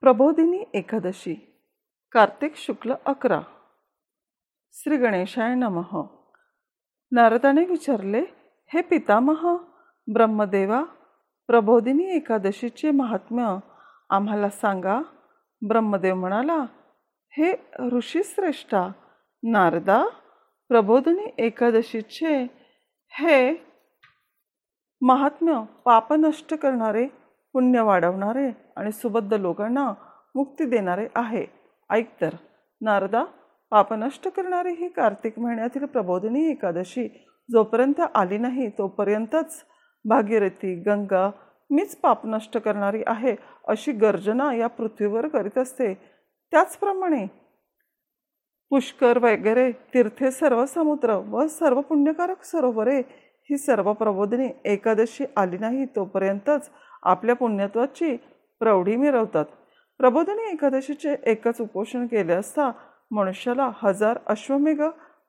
प्रबोधिनी एकादशी कार्तिक शुक्ल अकरा. श्री गणेशाय नमः. नारदाने विचारले हे पितामह ब्रह्मदेवा प्रबोधिनी एकादशीचे महात्म्य आम्हाला सांगा. ब्रह्मदेव म्हणाला हे ऋषीश्रेष्ठा नारदा प्रबोधिनी एकादशीचे हे महात्म्य पाप नष्ट करणारे पुण्य वाढवणारे आणि सुबद्ध लोकांना मुक्ती देणारे आहे. ऐक तर नारदा पाप नष्ट करणारी ही कार्तिक महिन्यातील प्रबोधिनी एकादशी जोपर्यंत आली नाही तोपर्यंतच भागीरथी गंगा मीच पाप नष्ट करणारी आहे अशी गर्जना या पृथ्वीवर करीत असते. त्याचप्रमाणे पुष्कर वगैरे तीर्थे सर्व समुद्र व सर्व पुण्यकारक सरोवरे ही सर्व प्रबोधिनी एकादशी आली नाही तोपर्यंतच आपल्या पुण्यत्वाची प्रौढी मिरवतात. प्रबोधनी एकादशीचे एकच उपोषण केले असता मनुष्याला हजार अश्वमेघ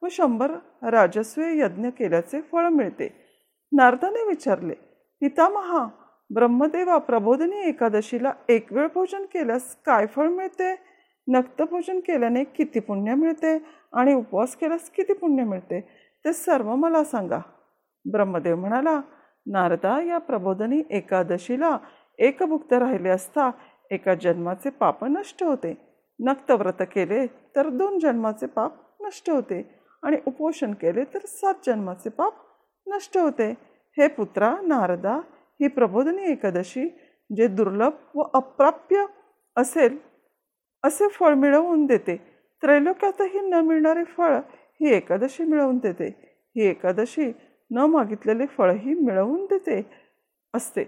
व शंभर राजस्वी यज्ञ केल्याचे फळ मिळते. नारदाने विचारले पितामहा ब्रह्मदेवा प्रबोधनी एकादशीला एक वेळ भोजन केल्यास काय फळ मिळते? नक्तभोजन केल्याने किती पुण्य मिळते आणि उपवास केल्यास किती पुण्य मिळते? ते सर्व मला सांगा. ब्रह्मदेव म्हणाला नारदा या प्रबोधनी एकादशीला एकभुक्त राहिले असता एका जन्माचे पाप नष्ट होते. नक्तव्रत केले तर दोन जन्माचे पाप नष्ट होते आणि उपोषण केले तर सात जन्माचे पाप नष्ट होते. हे पुत्रा नारदा ही प्रबोधनी एकादशी जे दुर्लभ व अप्राप्य असेल असे फळ मिळवून देते. त्रैलोक्यातही न मिळणारे फळ ही एकादशी मिळवून देते. ही एकादशी न मागितलेले फळही मिळवून देते असते.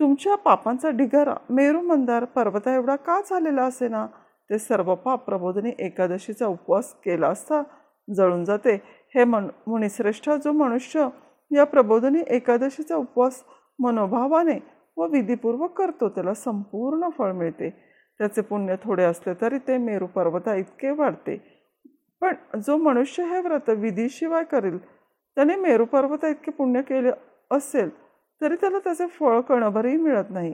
तुमच्या पापांचा ढिगारा मेरू मंदार पर्वता एवढा का झालेला असे ना ते सर्व पाप प्रबोधने एकादशीचा उपवास केला असता जळून जाते. हे मन मुनिश्रेष्ठ जो मनुष्य या प्रबोधनी एकादशीचा उपवास मनोभावाने व विधीपूर्वक करतो त्याला संपूर्ण फळ मिळते. त्याचे पुण्य थोडे असले तरी ते मेरू पर्वता इतके वाढते. पण जो मनुष्य हे व्रत विधीशिवाय करेल त्याने मेरू पर्वता इतके पुण्य केले असेल तरी त्याला त्याचे फळ कणभरही मिळत नाही.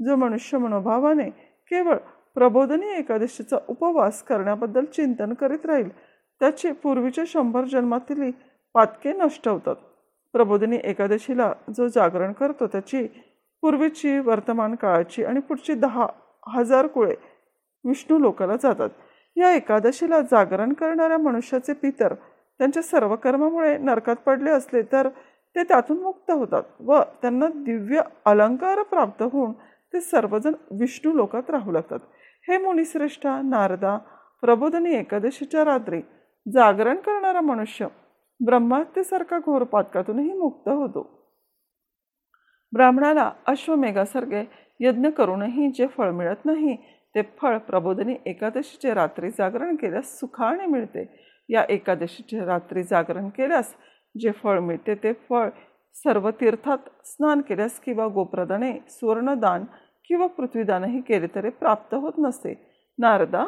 जो मनुष्य मनोभावाने केवळ प्रबोधनी एकादशीचा उपवास करण्याबद्दल चिंतन करीत राहील त्याचे पूर्वीच्या शंभर जन्मातील पातके नष्ट होतात प्रबोधिनी एकादशीला जो जागरण करतो त्याची पूर्वीची वर्तमान काळाची आणि पुढची दहा हजार कुळे विष्णू लोकाला जातात. या एकादशीला जागरण करणाऱ्या मनुष्याचे पितर त्यांच्या सर्व कर्मामुळे नरकात पडले असले तर ते त्यातून मुक्त होतात व त्यांना दिव्य अलंकार प्राप्त होऊन ते सर्वजण विष्णू लोकात राहू लागतात. हे मुनिश्रेष्ठा नारदा प्रबोधनी एकादशीच्या रात्री जागरण करणारा मनुष्य ब्रह्मात्यसारखा घोर पातकातूनही मुक्त होतो. ब्राह्मणाला अश्वमेघासारखे यज्ञ करूनही जे फळ मिळत नाही ते फळ प्रबोधनी एकादशीचे रात्री जागरण केल्यास सुखाने मिळते. या एकादशीचे रात्री जागरण केल्यास जे फळ मिळते ते फळ सर्व तीर्थात स्नान केल्यास किंवा गोप्रदाने सुवर्णदान किंवा पृथ्वीदानही केले तरी प्राप्त होत नसते नारदा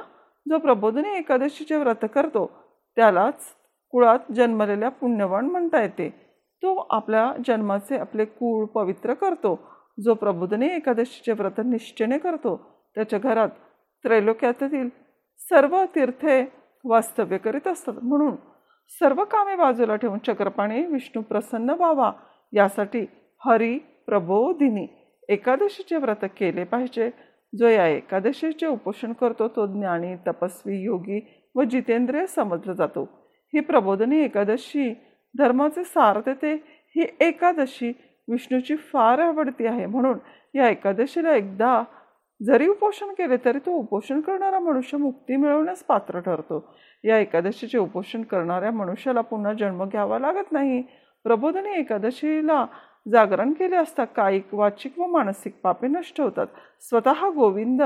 जो प्रबोधनी एकादशीचे व्रत करतो त्यालाच कुळात जन्मलेल्या पुण्यवान म्हणता येते. तो आपल्या जन्माचे आपले कुळ पवित्र करतो. जो प्रबोधनी एकादशीचे व्रत निश्चयने करतो त्याच्या घरात त्रैलोक्यातील सर्व तीर्थे वास्तव्य करीत असतात. म्हणून सर्व कामे बाजूला ठेवून चक्रपाणी विष्णू प्रसन्न व्हावा. यासाठी हरी प्रबोधिनी एकादशीचे व्रत केले पाहिजे. जो या एकादशीचे उपोषण करतो तो ज्ञानी तपस्वी योगी व जितेंद्रिय समजला जातो. ही प्रबोधनी एकादशी धर्माचे सार देते ही एकादशी विष्णूची फार आवडती आहे. म्हणून या एकादशीला एकदा जरी उपोषण केले तरी तो उपोषण करणारा मनुष्य मुक्ती मिळवण्यास पात्र ठरतो. या एकादशीचे उपोषण करणाऱ्या मनुष्याला पुन्हा जन्म घ्यावा लागत नाही. प्रबोधनी एकादशीला जागरण केले असता कायिक वाचिक व मानसिक पापे नष्ट होतात. स्वतः गोविंद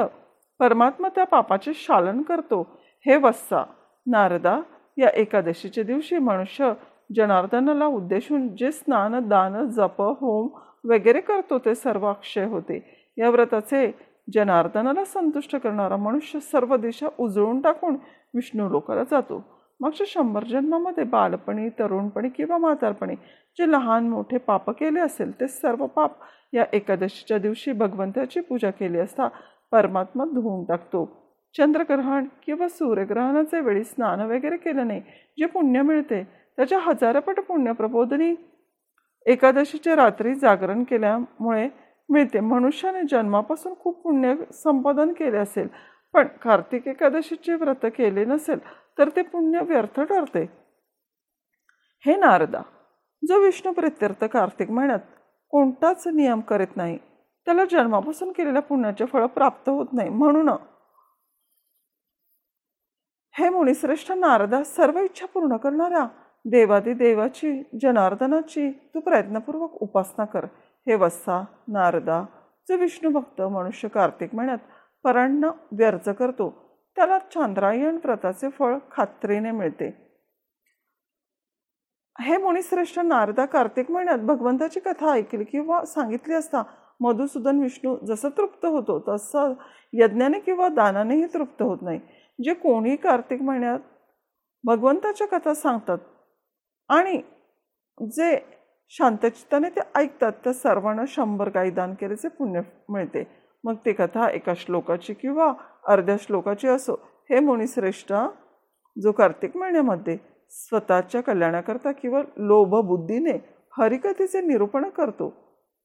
परमात्मा त्या पापाचे शालन करतो. हे वस्सा नारदा या एकादशीच्या दिवशी मनुष्य जनार्दनाला उद्देशून जे स्नान दान जप होम वगैरे करतो ते सर्व अक्षय होते. या व्रताचे जनार्दनाला संतुष्ट करणारा मनुष्य सर्व दिशा उजळून टाकून विष्णू लोकाला जातो. मागच्या शंभर जन्मामध्ये बालपणी तरुणपणी किंवा म्हातारपणी जे लहान मोठे पाप केले असेल ते सर्व पाप या एकादशीच्या दिवशी भगवंताची पूजा केली असता परमात्मा धुवून टाकतो. चंद्रग्रहण किंवा सूर्यग्रहणाचे वेळी स्नान वगैरे केल्याने जे पुण्य मिळते त्याच्या हजारपट पुण्य प्रबोधनी एकादशीच्या रात्री जागरण केल्यामुळे मिळते. मनुष्याने जन्मापासून खूप पुण्य संपादन केले असेल पण कार्तिक एकादशीचे व्रत केले नसेल तर ते पुण्य व्यर्थ ठरते. हे नारदा जो विष्णू प्रत्यर्थ कार्तिक महिन्यात कोणताच नियम करीत नाही त्याला जन्मापासून केलेल्या पुण्याचे फळ प्राप्त होत नाही म्हणून. हे मुनिश्रेष्ठ नारदा सर्व इच्छा पूर्ण करणाऱ्या देवादी देवाची जनार्दनाची तू प्रयत्नपूर्वक उपासना कर. हे वस्सा नारदा जो विष्णू भक्त मनुष्य कार्तिक महिन्यात परांना व्यर्ज करतो. त्याला चांद्रायण व्रताचे फळ खात्रीने मिळते. हे मुनिश्रेष्ठ नारदा कार्तिक महिन्यात भगवंताची कथा ऐकली किंवा सांगितली असता मधुसूदन विष्णू जसं तृप्त होतो तसं यज्ञाने किंवा दानानेही तृप्त होत नाही. जे कोणी कार्तिक महिन्यात भगवंताच्या कथा सांगतात आणि जे शांतचित्ताने ते ऐकतात. त्या सर्वांना शंभर गाई दान केल्याचे पुण्य मिळते. मग ते कथा एका श्लोकाची किंवा अर्ध्या श्लोकाची असो. हे मुनिश्रेष्ठ जो कार्तिक महिन्यामध्ये स्वतःच्या कल्याणाकरता किंवा लोभबुद्धीने हरिकथेचे निरूपण करतो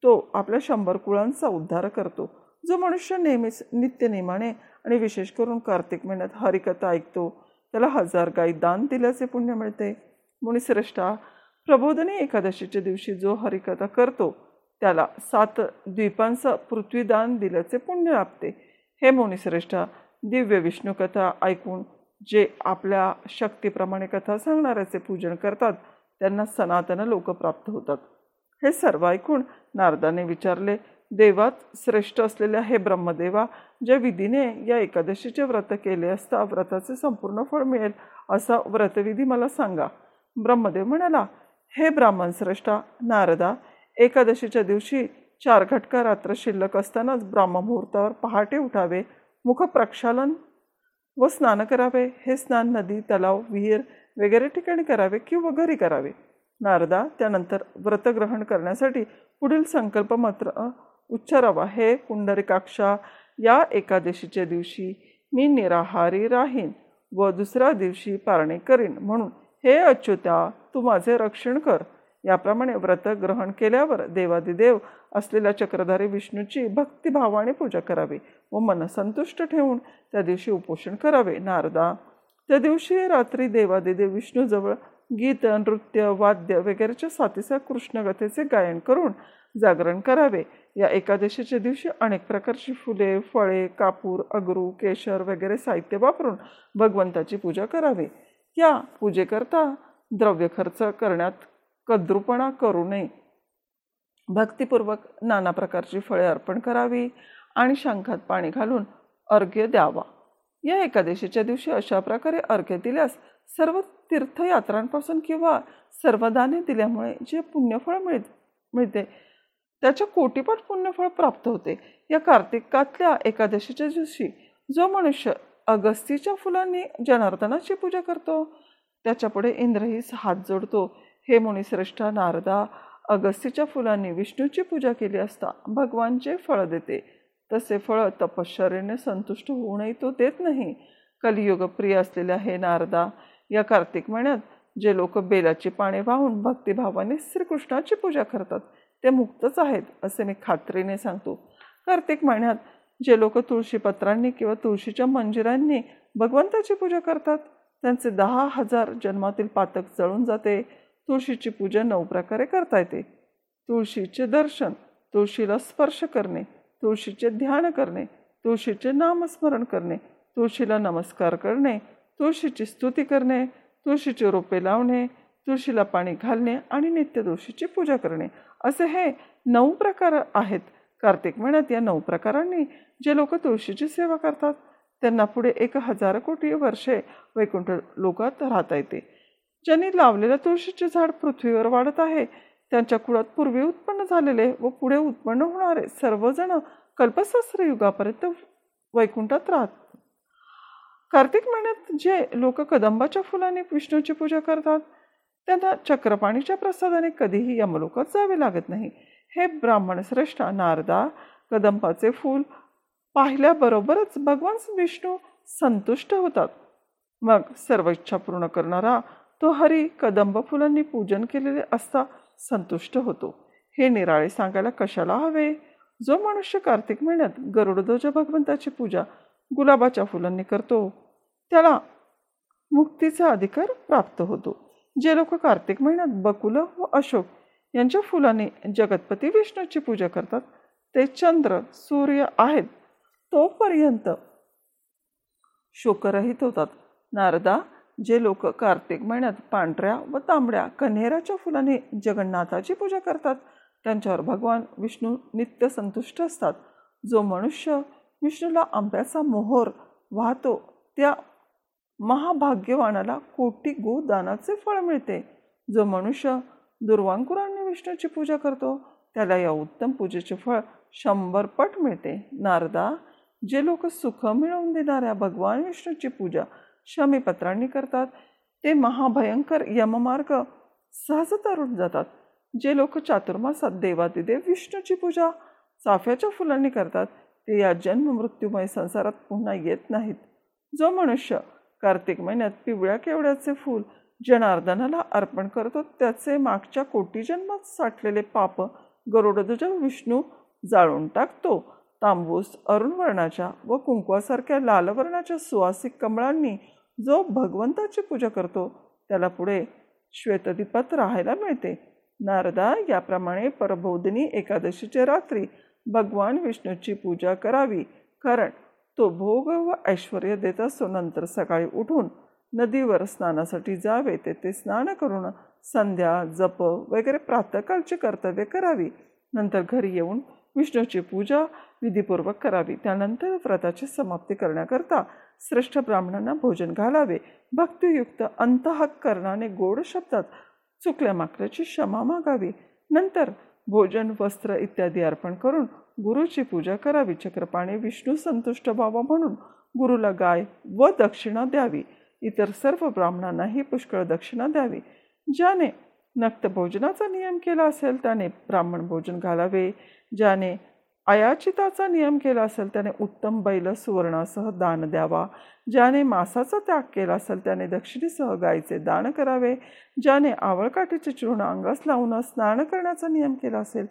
तो आपल्या शंभर कुळांचा उद्धार करतो. जो मनुष्य नेहमीच नित्यनेमाने आणि विशेष करून कार्तिक महिन्यात हरिकथा ऐकतो त्याला हजार गाई दान दिल्याचे पुण्य मिळते. मुनिश्रेष्ठा प्रबोधनी एकादशीच्या दिवशी जो हरिकथा करतो त्याला सात द्वीपांचं पृथ्वीदान दिल्याचे पुण्य लाभते. हे मुनिश्रेष्ठा दिव्य विष्णुकथा ऐकून जे आपल्या शक्तीप्रमाणे कथा सांगणाऱ्याचे पूजन करतात त्यांना सनातन लोक प्राप्त होतात. हे सर्व ऐकून नारदाने विचारले देवात श्रेष्ठ असलेल्या हे ब्रह्मदेवा ज्या विधीने या एकादशीचे व्रत केले असता व्रताचे संपूर्ण फळ मिळेल असा व्रतविधी मला सांगा. ब्रह्मदेव म्हणाला हे ब्राह्मण श्रेष्ठा नारदा एकादशीच्या दिवशी चार घटका रात्र शिल्लक असतानाच ब्राह्ममुहूर्तावर पहाटे उठावे मुख प्रक्षालन व स्नान करावे. हे स्नान नदी तलाव विहीर वगैरे ठिकाणी करावे किंवा घरी करावे. नारदा त्यानंतर व्रतग्रहण करण्यासाठी पुढील संकल्प मात्र उच्चारावा. हे पुंडरिकाक्षा या एकादशीच्या दिवशी मी निराहारी राहीन व दुसऱ्या दिवशी पारणे करीन म्हणून हे अच्युता तू माझे रक्षण कर. याप्रमाणे व्रत ग्रहण केल्यावर देवादिदेव असलेल्या चक्रधारी विष्णूची भक्तिभावाने पूजा करावी व मन संतुष्ट ठेवून त्या दिवशी उपोषण करावे. नारदा त्या दिवशी रात्री देवादिदेव विष्णूजवळ गीत नृत्य वाद्य वगैरेच्या साथीसा कृष्णगथेचे गायन करून जागरण करावे. या एकादशीच्या दिवशी अनेक प्रकारची फुले फळे कापूर अगरू केशर वगैरे साहित्य वापरून भगवंताची पूजा करावी. या पूजेकरता द्रव्य खर्च करण्यात कद्रुपणा करू नये. भक्तिपूर्वक नाना प्रकारची फळे अर्पण करावी आणि शंखात पाणी घालून अर्घ्य द्यावा. या एकादशीच्या दिवशी अशा प्रकारे अर्घ्य दिल्यास सर्व तीर्थयात्रांपासून किंवा सर्वदाने दिल्यामुळे जे पुण्यफळ मिळ मिळते त्याच्या कोटीपट पुण्यफळ प्राप्त होते. या कार्तिकातल्या एकादशीच्या दिवशी जो मनुष्य अगस्तीच्या फुलांनी जनार्दनाची पूजा करतो त्याच्यापुढे इंद्रही हात जोडतो. हे मुनिश्रेष्ठा नारदा अगस्तीच्या फुलांनी विष्णूची पूजा केली असता भगवानचे फळ देते. तसे फळ तपश्चर्याने संतुष्ट होऊनही तो देत नाही. कलियुग प्रिय असलेल्या हे नारदा या कार्तिक महिन्यात जे लोक बेलाची पाने वाहून भक्तिभावाने श्रीकृष्णाची पूजा करतात ते मुक्तच आहेत असे मी खात्रीने सांगतो. कार्तिक महिन्यात जे लोक तुळशीपत्रांनी किंवा तुळशीच्या मंजिरांनी भगवंताची पूजा करतात त्यांचे दहा हजार जन्मातील पातक जळून जाते. तुळशीची पूजा नऊ प्रकारे करता येते. तुळशीचे दर्शन तुळशीला स्पर्श करणे तुळशीचे ध्यान करणे तुळशीचे नामस्मरण करणे तुळशीला नमस्कार करणे तुळशीची स्तुती करणे तुळशीचे रोपे लावणे तुळशीला पाणी घालणे आणि नित्य तुळशीची पूजा करणे. असे हे नऊ प्रकार आहेत. कार्तिक महिन्यात या नऊ प्रकारांनी जे लोक तुळशीची सेवा करतात त्यांना पुढे एक हजार कोटी वर्षे वैकुंठ लोकात राहता येते. ज्यांनी लावलेलं तुळशीचे झाड पृथ्वीवर वाढत आहे त्यांच्या कुळात पूर्वी उत्पन्न झालेले व पुढे उत्पन्न होणारे सर्वजण कल्पशास्त्र युगापर्यंत वैकुंठात राहत. कार्तिक महिन्यात जे लोक कदंबाच्या फुलांनी विष्णूची पूजा करतात त्यांना चक्रपाणीच्या प्रसादाने कधीही यमलोकात जावे लागत नाही. हे ब्राह्मण श्रेष्ठ नारदा कदंबाचे फूल पाहिल्याबरोबरच भगवान विष्णू संतुष्ट होतात. मग सर्व इच्छा पूर्ण करणारा तो हरी कदंब फुलांनी पूजन केलेले असता संतुष्ट होतो. हे निराळे सांगायला कशाला हवे? जो मनुष्य कार्तिक महिन्यात गरुडध्वज भगवंताची पूजा गुलाबाच्या फुलांनी करतो त्याला मुक्तीचा अधिकार प्राप्त होतो. जे लोक कार्तिक महिन्यात बकुल व अशोक यांच्या फुलांनी जगतपती विष्णूची पूजा करतात ते चंद्र सूर्य आहेत. तोपर्यंत शोकरहित होतात. नारदा जे लोक कार्तिक महिन्यात पांढऱ्या व तांबड्या कन्हेराच्या फुलाने जगन्नाथाची पूजा करतात त्यांच्यावर भगवान विष्णू नित्य संतुष्ट असतात. जो मनुष्य विष्णूला आंब्याचा मोहोर वाहतो त्या महाभाग्यवानाला कोटी गोदानाचे फळ मिळते. जो मनुष्य दुर्वांकुरांनी विष्णूची पूजा करतो त्याला या उत्तम पूजेचे फळ शंभर पट मिळते. नारदा जे लोक सुख मिळवून देणाऱ्या भगवान विष्णूची पूजा शमीपत्रांनी करतात ते महाभयंकर यममार्ग सहज तरुण जातात. जे लोक चातुर्मासात देवादिदेव विष्णूची पूजा चाफ्याच्या फुलांनी करतात ते या जन्म मृत्यूमय संसारात पुन्हा येत नाहीत. जो मनुष्य कार्तिक महिन्यात पिवळ्या केवड्याचे फूल जनार्दनाला अर्पण करतो त्याचे मागच्या कोटी जन्मात साठलेले पाप गरुडध्वज विष्णू जाळून टाकतो. तांबूस अरुण वर्णाच्या व कुंकवासारख्या लाल वर्णाच्या सुवासिक कमळांनी जो भगवंताची पूजा करतो त्याला पुढे श्वेतदीपात राहायला मिळते. नारदा याप्रमाणे परबोधिनी एकादशीच्या रात्री भगवान विष्णूची पूजा करावी कारण तो भोग व ऐश्वर देत असतो नंतर सकाळी उठून नदीवर स्नानासाठी जावे तेथे स्नान करून संध्या जप वगैरे प्रातकालची कर्तव्य करावी. नंतर घरी येऊन विष्णूची पूजा विधीपूर्वक करावी. त्यानंतर व्रताची समाप्ती करण्याकरता श्रेष्ठ ब्राह्मणांना भोजन घालावे. भक्तियुक्त अंतःकरणाने गोड शब्दात चुकल्या माकल्याची क्षमा मागावी. नंतर भोजन वस्त्र इत्यादी अर्पण करून गुरुची पूजा करावी. चक्रपाणी विष्णू संतुष्ट व्हावा म्हणून गुरुला गाय व दक्षिणा द्यावी. इतर सर्व ब्राह्मणांनाही पुष्कळ दक्षिणा द्यावी. ज्याने नक्त भोजनाचा नियम केला असेल त्याने ब्राह्मण भोजन घालावे. ज्याने अयाचिताचा नियम केला असेल त्याने उत्तम बैल सुवर्णासह दान द्यावा. ज्याने मासाचा त्याग केला असेल त्याने दक्षिणेसह गायीचे दान करावे. ज्याने आवळकाठीचे चूर्ण अंगास लावून स्नान करण्याचा नियम केला असेल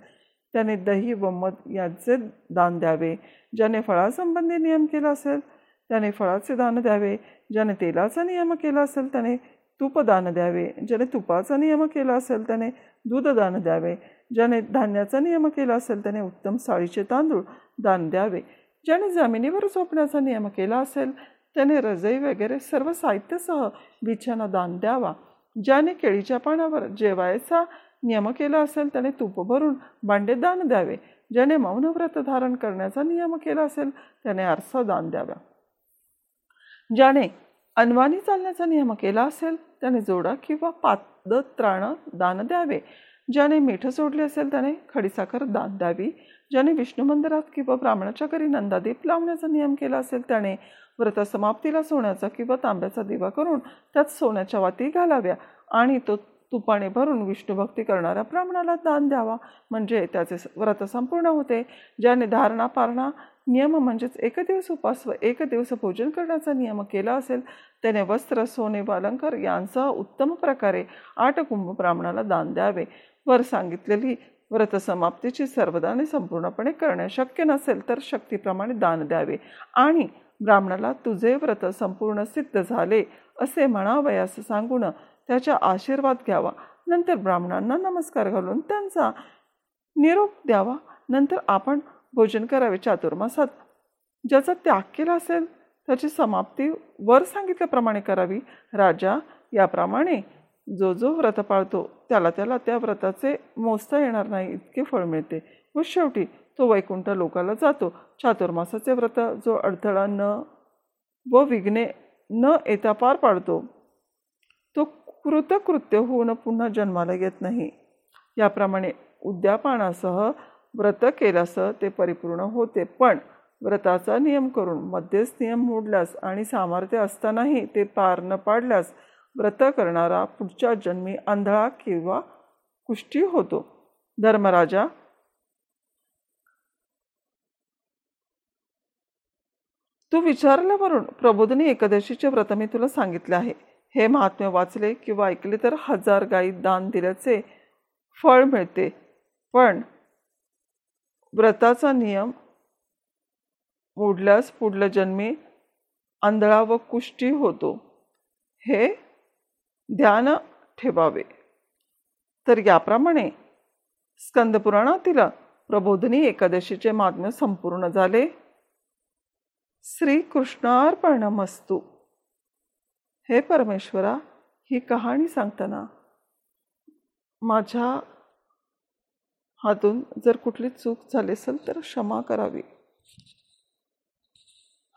त्याने दही व मध यांचे दान द्यावे. ज्याने फळासंबंधी नियम केला असेल त्याने फळाचे दान द्यावे. ज्याने तेलाचा नियम केला असेल त्याने तूपदान द्यावे. ज्याने तुपाचा नियम केला असेल त्याने दूधदान द्यावे. ज्याने धान्याचा नियम केला असेल त्याने उत्तम साळीचे तांदूळ दान द्यावे. ज्याने जमिनीवर झोपण्याचा नियम केला असेल त्याने रजई वगैरे सर्व साहित्यासह बिछाना दान द्यावा. ज्याने केळीच्या पानावर जेवायचा नियम केला असेल त्याने तूप भरून भांडे दान द्यावे. ज्याने मौनव्रत धारण करण्याचा नियम केला असेल त्याने आरसा दान द्यावा. ज्याने अनवानी चालण्याचा नियम केला असेल त्याने जोडा किंवा पादत्राण दान द्यावे. ज्याने मिठं सोडले असेल त्याने खडीसाखर दान द्यावी. ज्याने विष्णू मंदिरात किंवा ब्राह्मणाच्या घरी नंदादीप लावण्याचा नियम केला असेल त्याने व्रतसमाप्तीला सोन्याचा किंवा तांब्याचा दिवा करून त्यात सोन्याच्या वाती घालाव्या आणि तो तुपाने भरून विष्णुभक्ती करणाऱ्या ब्राह्मणाला दान द्यावा. म्हणजे त्याचे व्रत संपूर्ण होते. ज्याने धारणा पारणा नियम म्हणजेच एक दिवस उपास व एक दिवस भोजन करण्याचा नियम केला असेल त्याने वस्त्र सोने व अलंकार यांसह उत्तम प्रकारे आठ कुंभ ब्राह्मणाला दान द्यावे. वर सांगितलेली व्रतसमाप्तीची सर्वदाने संपूर्णपणे करणे शक्य नसेल तर शक्तीप्रमाणे दान द्यावे. आणि ब्राह्मणाला तुझे व्रत संपूर्ण सिद्ध झाले असे म्हणावयास सांगून त्याचा आशीर्वाद घ्यावा. नंतर ब्राह्मणांना नमस्कार घालून त्यांचा निरोप द्यावा. नंतर आपण भोजन करावे चातुर्मासात. ज्याचा त्याग केला असेल त्याची समाप्ती वर सांगितल्याप्रमाणे करावी. राजा याप्रमाणे जो जो व्रत पाळतो त्याला त्याला त्या व्रताचे मोजता येणार नाही इतके फळ मिळते. व शेवटी तो वैकुंठ लोकाला जातो. चातुर्मासाचे व्रत जो अडथळा न व विघ्ने न येता पार पाडतो तो कृतकृत्य होऊन पुन्हा जन्माला येत नाही. याप्रमाणे उद्यापानासह व्रत केल्यास ते परिपूर्ण होते. पण व्रताचा नियम करून मध्येच नियम मोडल्यास आणि सामर्थ्य असतानाही ते पार न पाडल्यास व्रत करणारा पुढच्या जन्मी आंधळा किंवा कुष्टी होतो. धर्मराजा तू विचारल्यावरून प्रबोधिनी एकादशीचे व्रत मी तुला सांगितले आहे. हे महात्म्य वाचले किंवा ऐकले तर हजार गायी दान दिल्याचे फळ मिळते. पण व्रताचा नियम मोडल्यास पुढल्या जन्मी आंधळा व कुष्टी होतो. हे ध्यान ठेवावे. तर याप्रमाणे स्कंदपुराणातील प्रबोधनी एकादशीचे महात्म्य संपूर्ण झाले. श्रीकृष्णार्पणमस्तू. हे परमेश्वरा ही कहाणी सांगताना माझ्या हातून जर कुठली चूक झाली असेल तर क्षमा करावी.